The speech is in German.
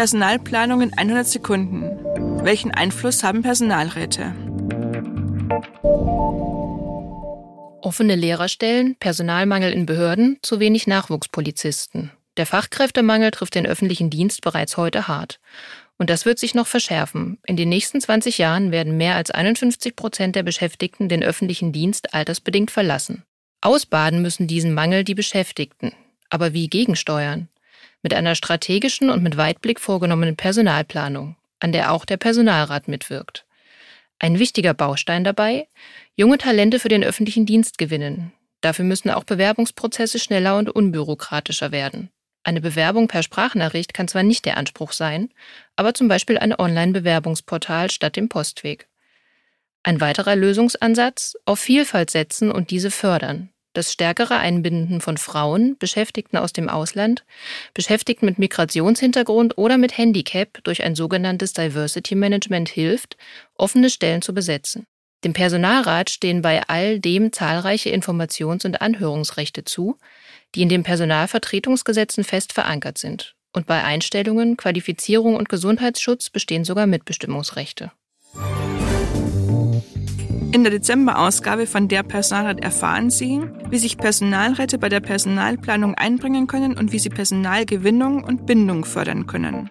Personalplanung in 100 Sekunden. Welchen Einfluss haben Personalräte? Offene Lehrerstellen, Personalmangel in Behörden, zu wenig Nachwuchspolizisten. Der Fachkräftemangel trifft den öffentlichen Dienst bereits heute hart. Und das wird sich noch verschärfen. In den nächsten 20 Jahren werden mehr als 51 Prozent der Beschäftigten den öffentlichen Dienst altersbedingt verlassen. Ausbaden müssen diesen Mangel die Beschäftigten. Aber wie gegensteuern? Mit einer strategischen und mit Weitblick vorgenommenen Personalplanung, an der auch der Personalrat mitwirkt. Ein wichtiger Baustein dabei, junge Talente für den öffentlichen Dienst gewinnen. Dafür müssen auch Bewerbungsprozesse schneller und unbürokratischer werden. Eine Bewerbung per Sprachnachricht kann zwar nicht der Anspruch sein, aber zum Beispiel ein Online-Bewerbungsportal statt dem Postweg. Ein weiterer Lösungsansatz, auf Vielfalt setzen und diese fördern. Das stärkere Einbinden von Frauen, Beschäftigten aus dem Ausland, Beschäftigten mit Migrationshintergrund oder mit Handicap durch ein sogenanntes Diversity Management hilft, offene Stellen zu besetzen. Dem Personalrat stehen bei all dem zahlreiche Informations- und Anhörungsrechte zu, die in den Personalvertretungsgesetzen fest verankert sind. Und bei Einstellungen, Qualifizierung und Gesundheitsschutz bestehen sogar Mitbestimmungsrechte. In der Dezemberausgabe von Der Personalrat erfahren Sie, wie sich Personalräte bei der Personalplanung einbringen können und wie sie Personalgewinnung und Bindung fördern können.